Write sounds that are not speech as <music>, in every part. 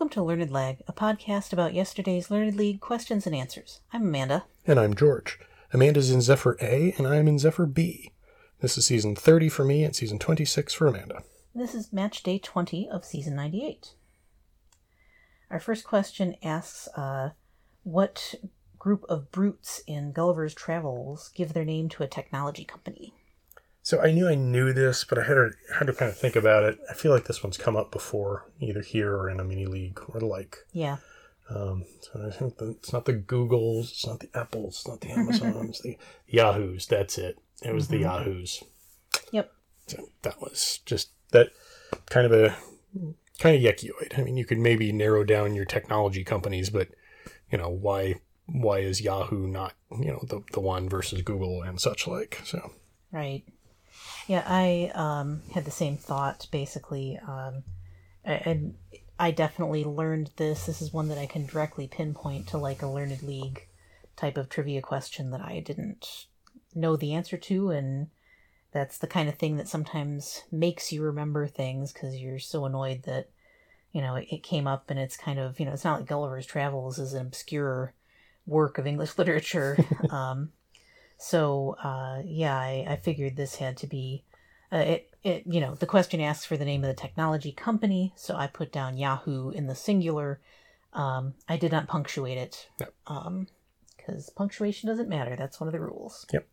Welcome to Learned Lag, a podcast about yesterday's Learned League questions and answers. I'm Amanda. And I'm George. Amanda's in Zephyr A, and I'm in Zephyr B. This is season 30 for me and season 26 for Amanda. This is match day 20 of season 98. Our first question asks uh, What group of brutes in Gulliver's Travels give their name to a technology company? So I knew I knew this, but I had to, had to kind of think about it. I feel like this one's come up before, either here or in a mini league or the like. Yeah. Um, so I think the, it's not the Googles, it's not the Apples, it's not the Amazons, <laughs> the Yahoos. That's it. It was the Yahoos. Yep. So that was just that kind of a kind of yuckyoid. I mean, you could maybe narrow down your technology companies, but you know why why is Yahoo not you know the the one versus Google and such like? So Right. Yeah, I um, had the same thought basically. Um, and I definitely learned this. This is one that I can directly pinpoint to like a Learned League type of trivia question that I didn't know the answer to. And that's the kind of thing that sometimes makes you remember things because you're so annoyed that, you know, it, it came up and it's kind of, you know, it's not like Gulliver's Travels is an obscure work of English <laughs> literature. um, so uh, yeah, I, I figured this had to be uh, it. It you know the question asks for the name of the technology company, so I put down Yahoo in the singular. Um, I did not punctuate it Yep. because punctuation doesn't matter. That's one of the rules. Yep,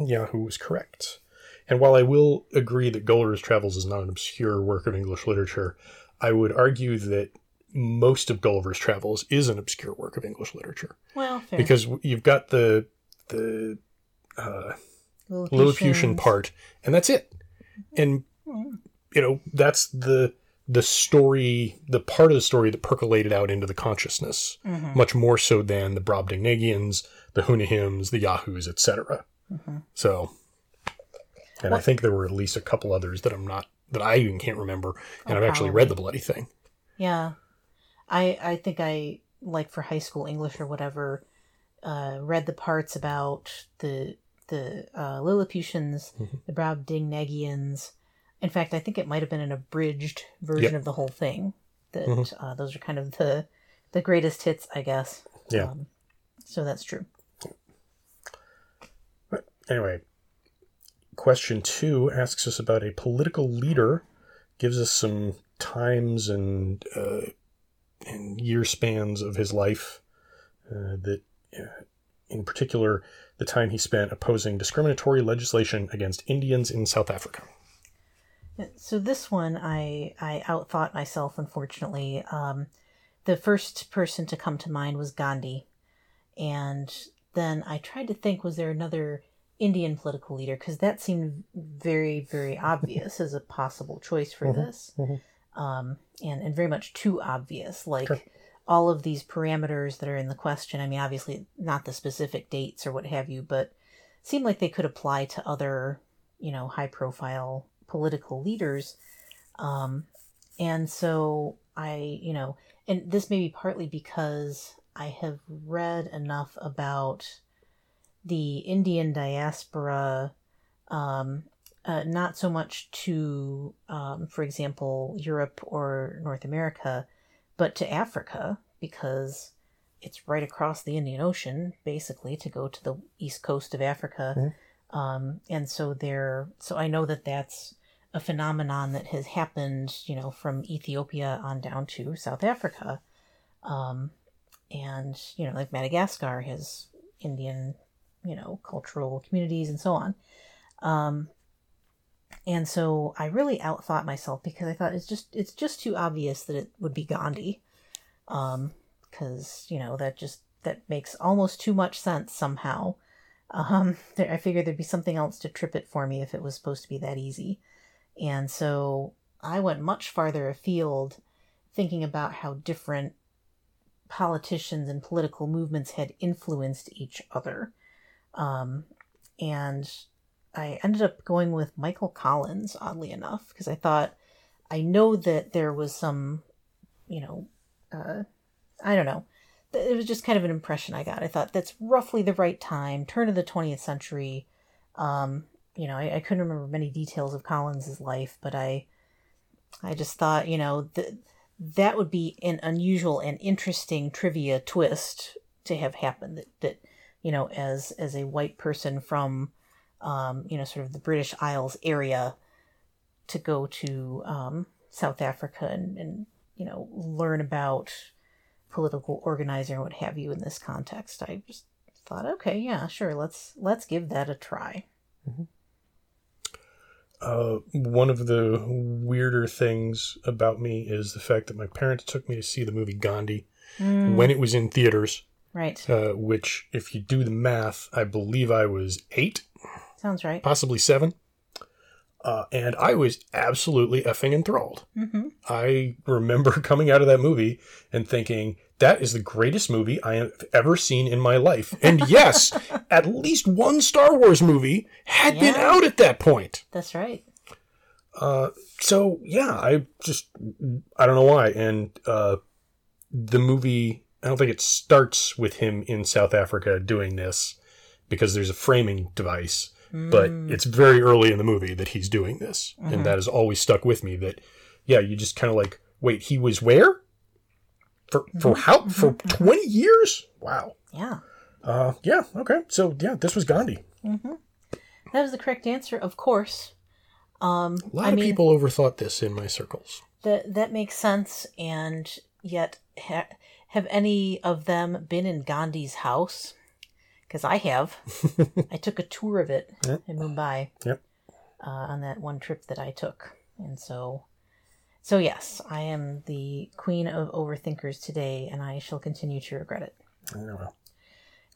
Yahoo was correct. And while I will agree that Gulliver's Travels is not an obscure work of English literature, I would argue that most of Gulliver's Travels is an obscure work of English literature Well, fair. because you've got the the uh, Lilliputian part, and that's it. And you know that's the the story, the part of the story that percolated out into the consciousness, much more so than the Brobdingnagians, the Houyhnhnms, the Yahoos, etc. So, and I think there were at least a couple others that I'm not that I even can't remember, and Oh, I've actually probably. read the bloody thing. Yeah, I I think I like for high school English or whatever, uh, read the parts about the the uh, Lilliputians, the Brobdingnagians. In fact, I think it might have been an abridged version Yep. of the whole thing. That uh, those are kind of the the greatest hits, I guess. Yeah. Um, so that's true. But anyway, question two asks us about a political leader, gives us some times and uh, and year spans of his life uh, that, uh, in particular, the time he spent opposing discriminatory legislation against Indians in South Africa. So this one, I I outthought myself. Unfortunately, um, the first person to come to mind was Gandhi, and then I tried to think: was there another Indian political leader? Because that seemed very very obvious as a possible choice for this, um, and and very much too obvious. Like Sure. All of these parameters that are in the question. I mean, obviously not the specific dates or what have you, but seem like they could apply to other you know high profile political leaders um and so i you know and this may be partly because i have read enough about the indian diaspora um uh, not so much to um, for example europe or north america but to africa because it's right across the indian ocean basically to go to the east coast of africa. Um, and so there so i know that that's a phenomenon that has happened you know from ethiopia on down to south africa. Um, and you know like madagascar has indian you know cultural communities and so on. Um, and so i really outthought myself because i thought it's just it's just too obvious that it would be gandhi um, because you know that just that makes almost too much sense somehow um, <laughs> there, I figured there'd be something else to trip it for me if it was supposed to be that easy. And so I went much farther afield thinking about how different politicians and political movements had influenced each other. Um, and I ended up going with Michael Collins, oddly enough, because I thought I know that there was some, you know, uh, I don't know it was just kind of an impression I got. I thought that's roughly the right time, turn of the 20th century. Um, you know, I, I couldn't remember many details of Collins's life, but I, I just thought, you know, the that would be an unusual and interesting trivia twist to have happened that, that you know as as a white person from um, you know sort of the british isles area to go to um, south africa and, and you know learn about political organizer or what have you in this context i just thought okay yeah sure let's let's give that a try mm-hmm. Uh, one of the weirder things about me is the fact that my parents took me to see the movie Gandhi mm. when it was in theaters. Right. Uh, which, if you do the math, I believe I was eight. Sounds right. Possibly seven. Uh, and I was absolutely effing enthralled. Mm-hmm. I remember <laughs> coming out of that movie and thinking, that is the greatest movie I have ever seen in my life. And <laughs> yes, at least one Star Wars movie had yeah. been out at that point. That's right. Uh, so yeah, I just I don't know why. And uh, the movie, I don't think it starts with him in South Africa doing this because there's a framing device but mm. it's very early in the movie that he's doing this, mm-hmm. and that has always stuck with me. That yeah, you just kind of like, wait, he was where? For for mm-hmm. how for mm-hmm. twenty years? Wow. Yeah. Uh, yeah. Okay. So yeah, this was Gandhi. Mm-hmm. That was the correct answer, of course. Um, a lot I of mean, people overthought this in my circles. That that makes sense, and yet ha- have any of them been in Gandhi's house? Because I have. <laughs> I took a tour of it yep. in Mumbai. Yep. Uh, on that one trip that I took, and so, so yes, I am the queen of overthinkers today, and I shall continue to regret it.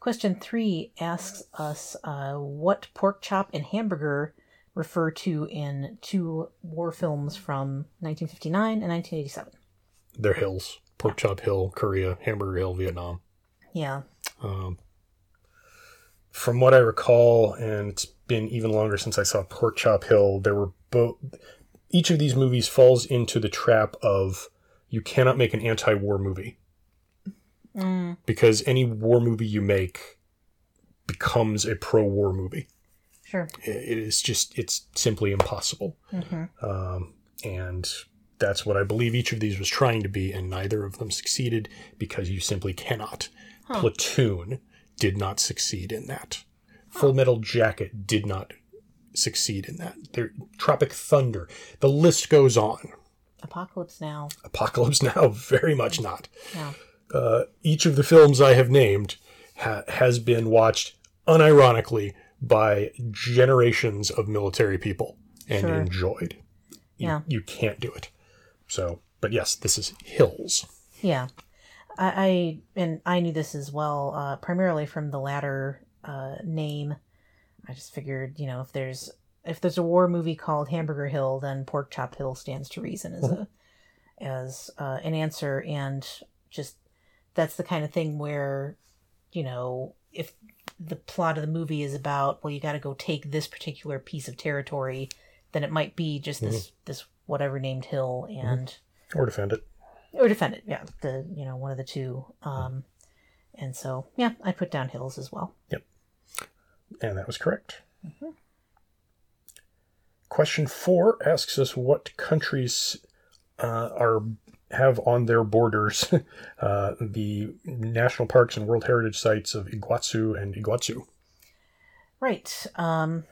Question three asks us uh, what pork chop and hamburger refer to in two war films from 1959 and 1987. They're hills. Pork chop hill, Korea. Hamburger hill, Vietnam. Yeah. Um, from what I recall, and it's been even longer since I saw Pork Chop Hill, there were both. Each of these movies falls into the trap of you cannot make an anti-war movie mm. because any war movie you make becomes a pro-war movie. Sure, it is just it's simply impossible, mm-hmm. um, and that's what I believe each of these was trying to be, and neither of them succeeded because you simply cannot. Huh. Platoon did not succeed in that. Full Metal Jacket did not succeed in that. There, Tropic Thunder. The list goes on. Apocalypse Now. Apocalypse Now, <laughs> very much not. Yeah. Uh, each of the films I have named ha- has been watched unironically by generations of military people and sure. enjoyed. You, yeah. You can't do it. So, but yes, this is Hills. Yeah. I, I and I knew this as well, uh, primarily from the latter uh, name. I just figured, you know, if there's if there's a war movie called Hamburger Hill, then Pork Chop Hill stands to reason as mm-hmm. a as uh, an answer, and just that's the kind of thing where, you know, if the plot of the movie is about, well, you got to go take this particular piece of territory, then it might be just this mm-hmm. this whatever named hill and mm-hmm. or defend it or defend it. Yeah, the you know one of the two. Um, and so yeah, I put down hills as well. Yep, and that was correct. Mm-hmm. Question four asks us what countries uh, are have on their borders <laughs> uh, the national parks and World Heritage sites of Iguazu and Iguaçu. Right, um,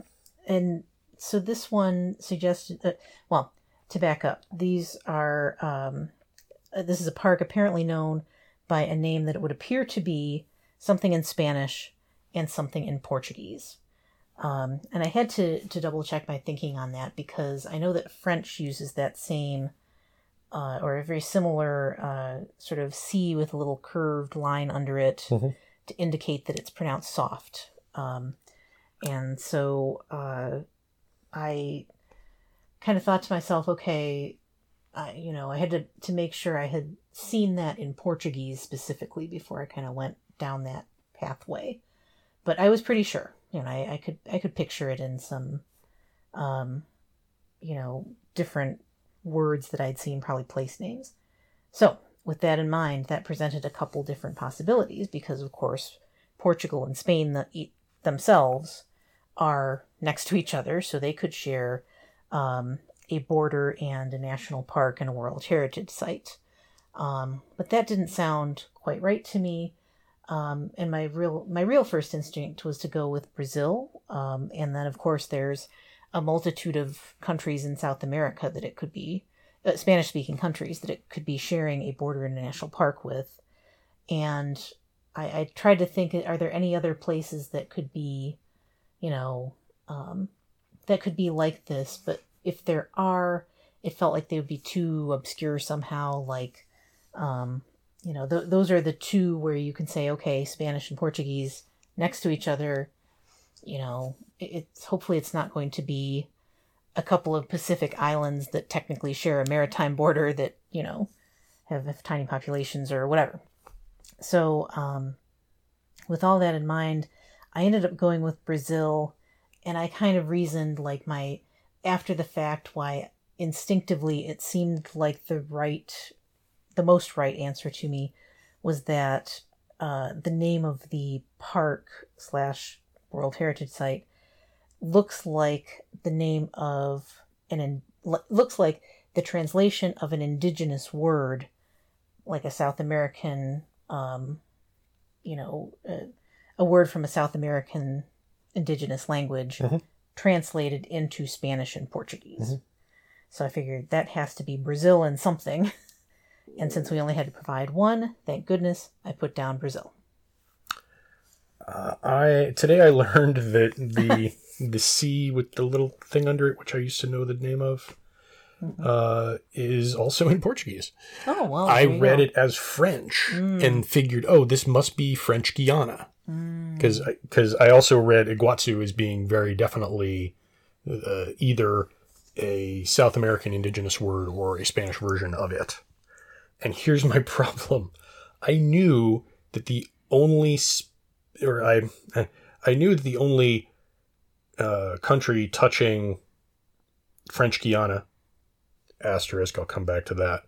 and so this one suggested. Uh, well, to back up, these are um, uh, this is a park apparently known by a name that it would appear to be something in Spanish and something in Portuguese. Um, and I had to, to double check my thinking on that because I know that French uses that same uh, or a very similar uh, sort of C with a little curved line under it mm-hmm. to indicate that it's pronounced soft. Um, and so uh, I kind of thought to myself, okay, I, you know, I had to, to make sure I had seen that in Portuguese specifically before I kind of went down that pathway. But I was pretty sure, you know, I, I could I could picture it in some, um, you know, different words that I'd seen, probably place names. So with that in mind, that presented a couple different possibilities because, of course, Portugal and Spain the, themselves are next to each other, so they could share um, a border and a national park and a World Heritage Site. Um, but that didn't sound quite right to me. Um, and my real my real first instinct was to go with Brazil. Um, and then of course there's a multitude of countries in South America that it could be uh, Spanish speaking countries that it could be sharing a border in a national park with. And I, I tried to think: Are there any other places that could be, you know, um, that could be like this? But if there are, it felt like they would be too obscure somehow. Like, um, you know, th- those are the two where you can say, okay, Spanish and Portuguese next to each other. You know, it's hopefully it's not going to be a couple of Pacific islands that technically share a maritime border that you know have, have tiny populations or whatever. So, um, with all that in mind, I ended up going with Brazil, and I kind of reasoned like my after the fact why instinctively it seemed like the right, the most right answer to me was that uh, the name of the park slash World Heritage Site looks like the name of an looks like the translation of an indigenous word, like a South American um, you know, a, a, word from a South American indigenous language mm-hmm. Translated into Spanish and Portuguese. Mm-hmm. So I figured that has to be Brazil and something. <laughs> and since we only had to provide one, thank goodness, I put down Brazil. Uh, I today I <laughs> learned that the <laughs> the C with the little thing under it, which I used to know the name of, mm-hmm. uh, is also in Portuguese. Oh well, I read it as French mm. and figured, oh, this must be French Guiana, because mm. because I, I, also read Iguazu as being very definitely uh, either a South American indigenous word or a Spanish version of it. And here's my <laughs> problem: I knew that the only, or I, I knew that the only uh, country touching French Guiana asterisk. I'll come back to that.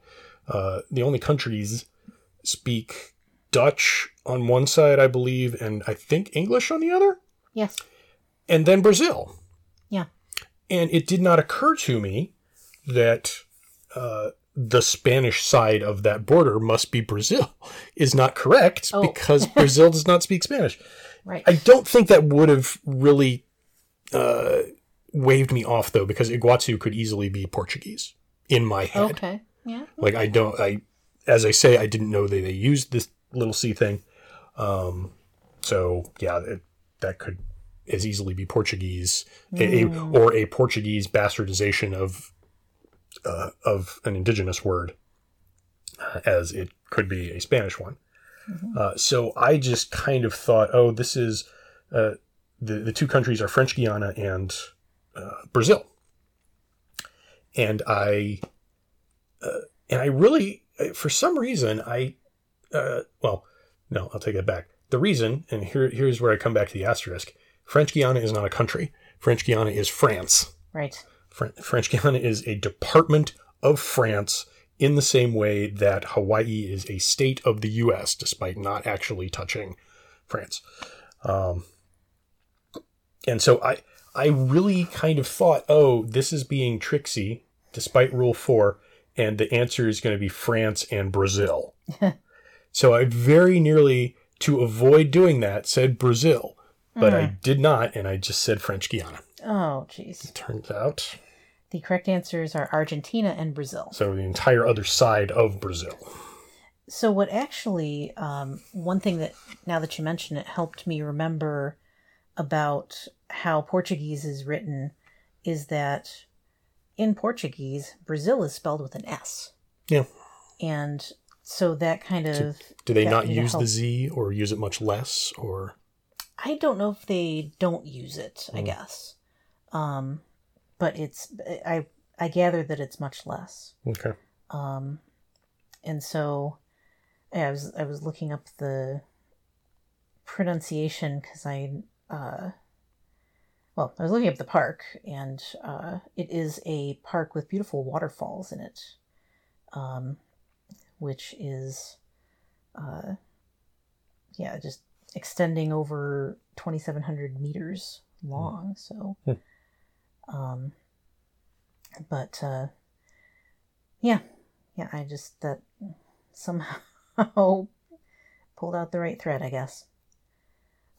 Uh, the only countries speak Dutch on one side, I believe, and I think English on the other. Yes. And then Brazil. Yeah. And it did not occur to me that uh, the Spanish side of that border must be Brazil <laughs> is not correct oh. because <laughs> Brazil does not speak Spanish. Right. I don't think that would have really uh, waved me off though, because Iguazu could easily be Portuguese in my head. Okay. Yeah. Like I don't I as I say I didn't know that they used this little C thing. Um so yeah, it, that could as easily be Portuguese mm. a, or a Portuguese bastardization of uh, of an indigenous word uh, as it could be a Spanish one. Mm-hmm. Uh, so I just kind of thought, oh, this is uh, the the two countries are French Guiana and uh, Brazil and I uh, and I really for some reason I uh, well no I'll take that back. The reason and here here's where I come back to the asterisk. French Guiana is not a country. French Guiana is France. Right. Fr- French Guiana is a department of France in the same way that Hawaii is a state of the U.S., despite not actually touching France. Um, and so I I really kind of thought, oh, this is being tricksy despite Rule 4, and the answer is going to be France and Brazil. <laughs> so I very nearly, to avoid doing that, said Brazil, but mm. I did not, and I just said French Guiana. Oh, jeez. Turns out. The correct answers are Argentina and Brazil. So the entire other side of Brazil. So, what actually, um, one thing that now that you mention it, helped me remember about how Portuguese is written is that in Portuguese, Brazil is spelled with an S. Yeah. And so that kind of. So do they not use the Z or use it much less or? I don't know if they don't use it, I mm. guess. Um, but it's, I, I gather that it's much less. Okay. Um, and so I was, I was looking up the pronunciation because I, uh, well, I was looking up the park, and uh, it is a park with beautiful waterfalls in it, um, which is, uh, yeah, just extending over 2,700 meters long. So, hmm. um, but uh, yeah, yeah, I just that somehow <laughs> pulled out the right thread, I guess.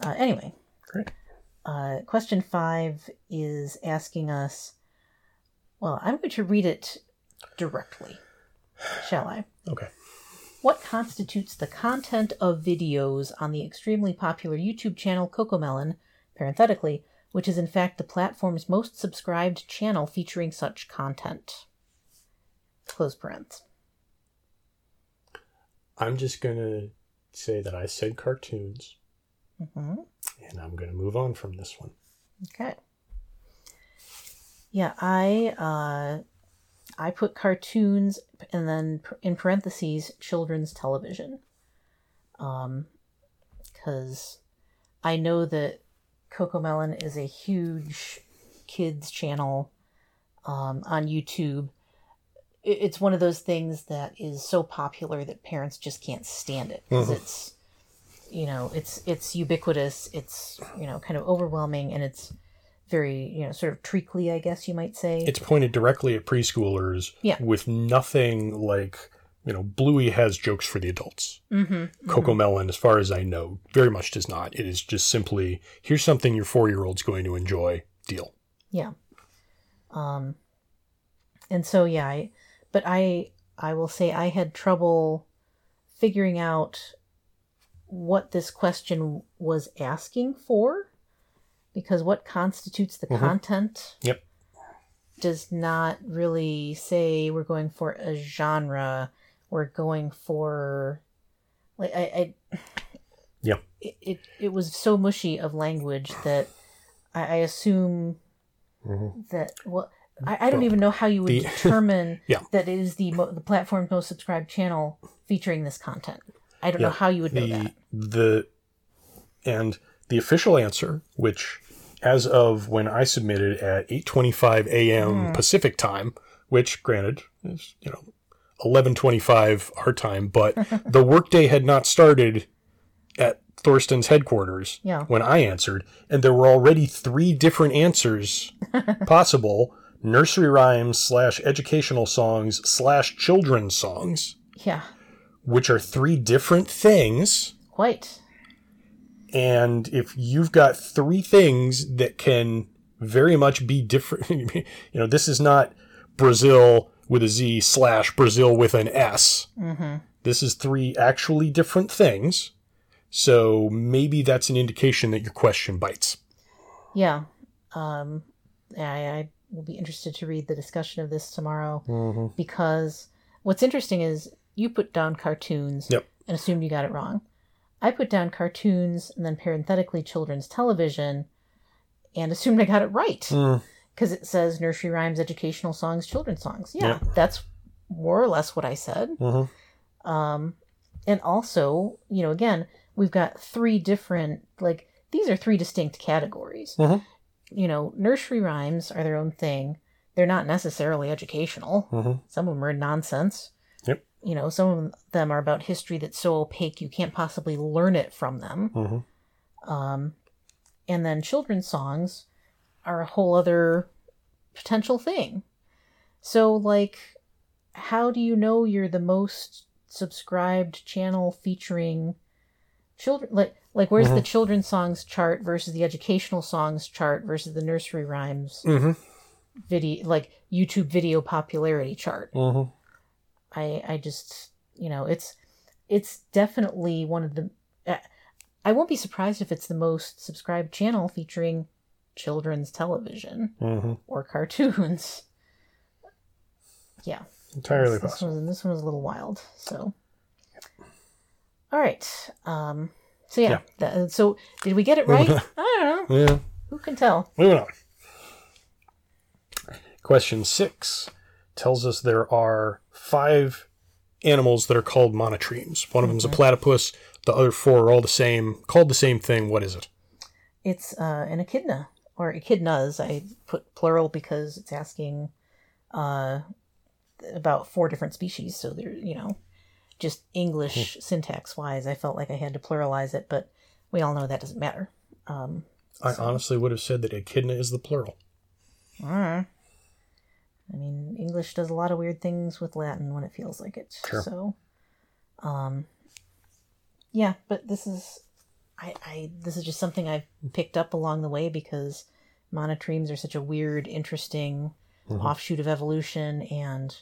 Uh, anyway. Great. Uh, question five is asking us. Well, I'm going to read it directly. Shall I? Okay. What constitutes the content of videos on the extremely popular YouTube channel Cocomelon, parenthetically, which is in fact the platform's most subscribed channel featuring such content? Close parents. I'm just going to say that I said cartoons, hmm and I'm going to move on from this one. Okay. Yeah, I uh, I put cartoons and then in parentheses children's television. Um, because I know that Cocomelon is a huge kids channel um, on YouTube. It's one of those things that is so popular that parents just can't stand it because Mhm. it's, you know, it's it's ubiquitous. It's you know kind of overwhelming and it's very you know sort of treacly, I guess you might say. It's pointed directly at preschoolers Yeah. with nothing like, you know, Bluey has jokes for the adults. mm-hmm. Cocomelon, as far as I know, very much does not. It is just simply here's something your four year old's going to enjoy. Deal. Yeah. Um and so yeah, I but I I will say I had trouble figuring out what this question was asking for because what constitutes the Mhm. content Yep. does not really say we're going for a genre we're going for like I, I Yep. it, it it was so mushy of language that I, I assume that well I, I don't even know how you would the- <laughs> determine Yeah. that it is the mo- the platform's most subscribed channel featuring this content. I don't know how you would know the that. the and the official answer, which as of when I submitted at 8:25 a.m. Hmm. Pacific time, which granted is you know 11:25 our time, but <laughs> the workday had not started at Thorsten's headquarters Yeah. when I answered, and there were already three different answers <laughs> possible: nursery rhymes slash educational songs slash children's songs, Yeah, which are three different things. quite. And if you've got three things that can very much be different, <laughs> you know, this is not Brazil with a Z slash Brazil with an S. Mm-hmm. This is three actually different things. So maybe that's an indication that your question bites. Yeah. Um, I, I will be interested to read the discussion of this tomorrow Mm-hmm. because what's interesting is you put down cartoons Yep. and assumed you got it wrong. I put down cartoons and then parenthetically children's television and <laughs> assumed I got it right Mm. because it says nursery rhymes, educational songs, children's songs. Yeah, Yep. that's more or less what I said. Mm-hmm. Um, and also, you know, again, we've got three different, like, these are three distinct categories. Mhm. You know, nursery rhymes are their own thing. They're not necessarily educational. Mm-hmm. Some of them are nonsense. You know, some of them are about history that's so opaque you can't possibly learn it from them. Mm-hmm. Um, and then children's songs are a whole other potential thing. So, like, how do you know you're the most subscribed channel featuring children? Like, like where's the children's songs chart versus the educational songs chart versus the nursery rhymes Mm-hmm. video, like YouTube video popularity chart? Mm-hmm. I I just you know it's it's definitely one of the uh, I won't be surprised if it's the most subscribed channel featuring children's television Mm-hmm. or cartoons. <laughs> Yeah, Entirely this, this possible. one this one was a little wild. So, all right. Um. So yeah. that- so did we get it right? <laughs> I don't know. Yeah. Who can tell? Moving on. Question six tells us there are five animals that are called monotremes. One of them is a platypus. The other four are all the same, called the same thing. What is it? It's uh, an echidna or echidnas. I put plural because it's asking uh, about four different species. So they're, you know, just English syntax wise, I felt like I had to pluralize it, but we all know that doesn't matter. Um, I honestly would have said that echidna is the plural. uh, I mean, English does a lot of weird things with Latin when it feels like it. Sure. So, Um, yeah, but this is, I, I, this is just something I've picked up along the way because monotremes are such a weird, interesting mm-hmm. offshoot of evolution, and,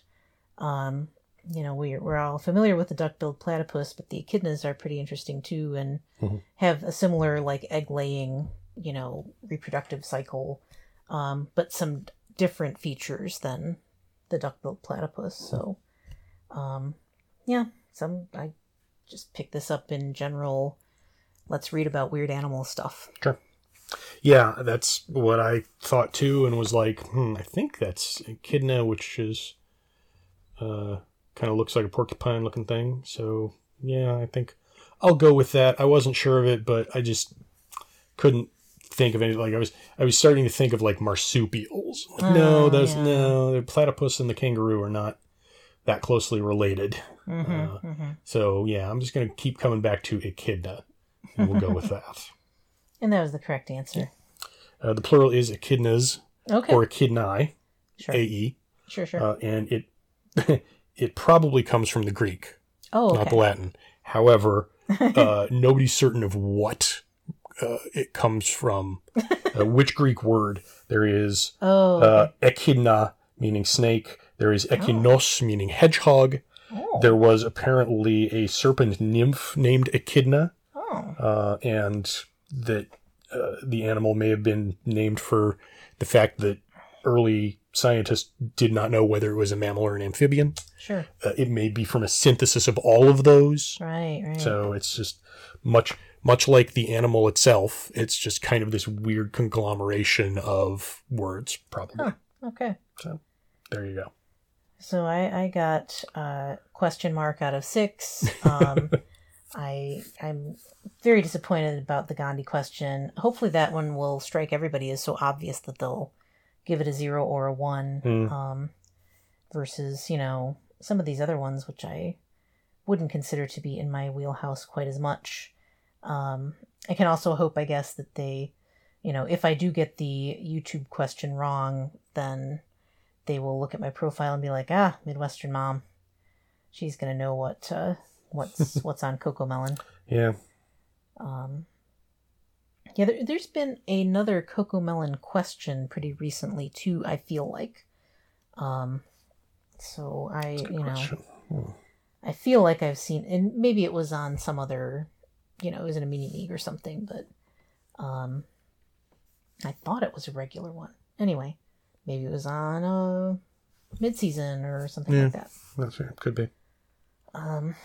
um, you know, we're we're all familiar with the duck-billed platypus, but the echidnas are pretty interesting too, and mm-hmm. have a similar like egg-laying, you know, reproductive cycle, um, but some different features than the duck-billed platypus. So, um, yeah, some I just picked this up in general. Let's read about weird animal stuff. Sure. Yeah, that's what I thought too, and was like, hmm, I think that's echidna, which is uh, kind of looks like a porcupine looking thing. So yeah, I think I'll go with that. I wasn't sure of it, but I just couldn't think of any like I was I was starting to think of like marsupials. Like, no, oh, those yeah. no, the platypus and the kangaroo are not that closely related. Mm-hmm, uh, mm-hmm. So yeah, I'm just gonna keep coming back to echidna, and we'll go with <laughs> that. And that was the correct answer. Uh, the plural is echidnas, okay. or echidnae, sure. A E. Sure, sure. Uh, and it <laughs> it probably comes from the Greek, oh, okay. not the Latin. However, <laughs> uh, nobody's certain of what uh, it comes from, <laughs> uh, which Greek word. There is oh, uh, echidna, meaning snake. There is echinos, oh. meaning hedgehog. Oh. There was apparently a serpent nymph named Echidna, oh. uh, and that uh, the animal may have been named for the fact that early scientists did not know whether it was a mammal or an amphibian. Sure. Uh, it may be from a synthesis of all of those. Right, right. So it's just much much like the animal itself. It's just kind of this weird conglomeration of words, probably. Huh, okay. So there you go. So I, I got a question mark out of six. Um, <laughs> I I'm very disappointed about the Gandhi question. Hopefully that one will strike everybody as so obvious that they'll give it a zero or a one. Mm. Um, versus you know some of these other ones which I wouldn't consider to be in my wheelhouse quite as much. Um, I can also hope, I guess, that they, you know, if I do get the YouTube question wrong, then they will look at my profile and be like, ah, Midwestern mom. She's gonna know what uh, what's <laughs> what's on Cocomelon. Yeah. Um. Yeah, there, has been another Cocomelon question pretty recently too. I feel like. Um. So I, you know, hmm. I feel like I've seen, and maybe it was on some other, you know, it was in a mini league or something, but, um, I thought it was a regular one. Anyway, Maybe it was on a mid-season or something yeah, like that. That's fair. Could be. Um.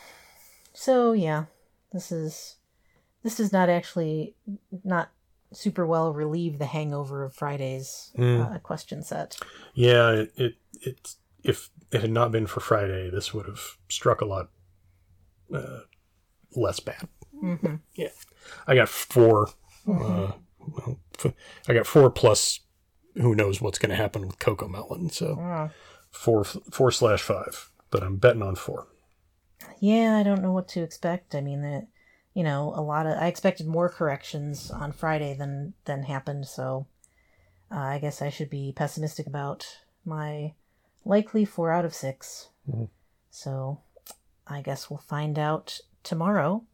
So yeah, this is this does not actually not super well relieve the hangover of Friday's mm. uh, question set. Yeah, it, it it if it had not been for Friday, this would have struck a lot uh, less bad. Mm-hmm. Yeah, I got 4 mm-hmm. uh, I got four plus who knows what's going to happen with CoComelon. So uh, four four slash five, but I'm betting on four. Yeah, I don't know what to expect. I mean, that you know, a lot of I expected more corrections on Friday than than happened. So uh, I guess I should be pessimistic about my likely four out of 6 mm-hmm. So I guess we'll find out tomorrow.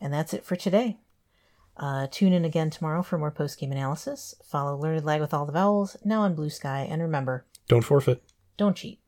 And that's it for today. Uh, tune in again tomorrow for more post game analysis. Follow Learned Lag with all the vowels now on Bluesky, and remember don't forfeit. Don't cheat.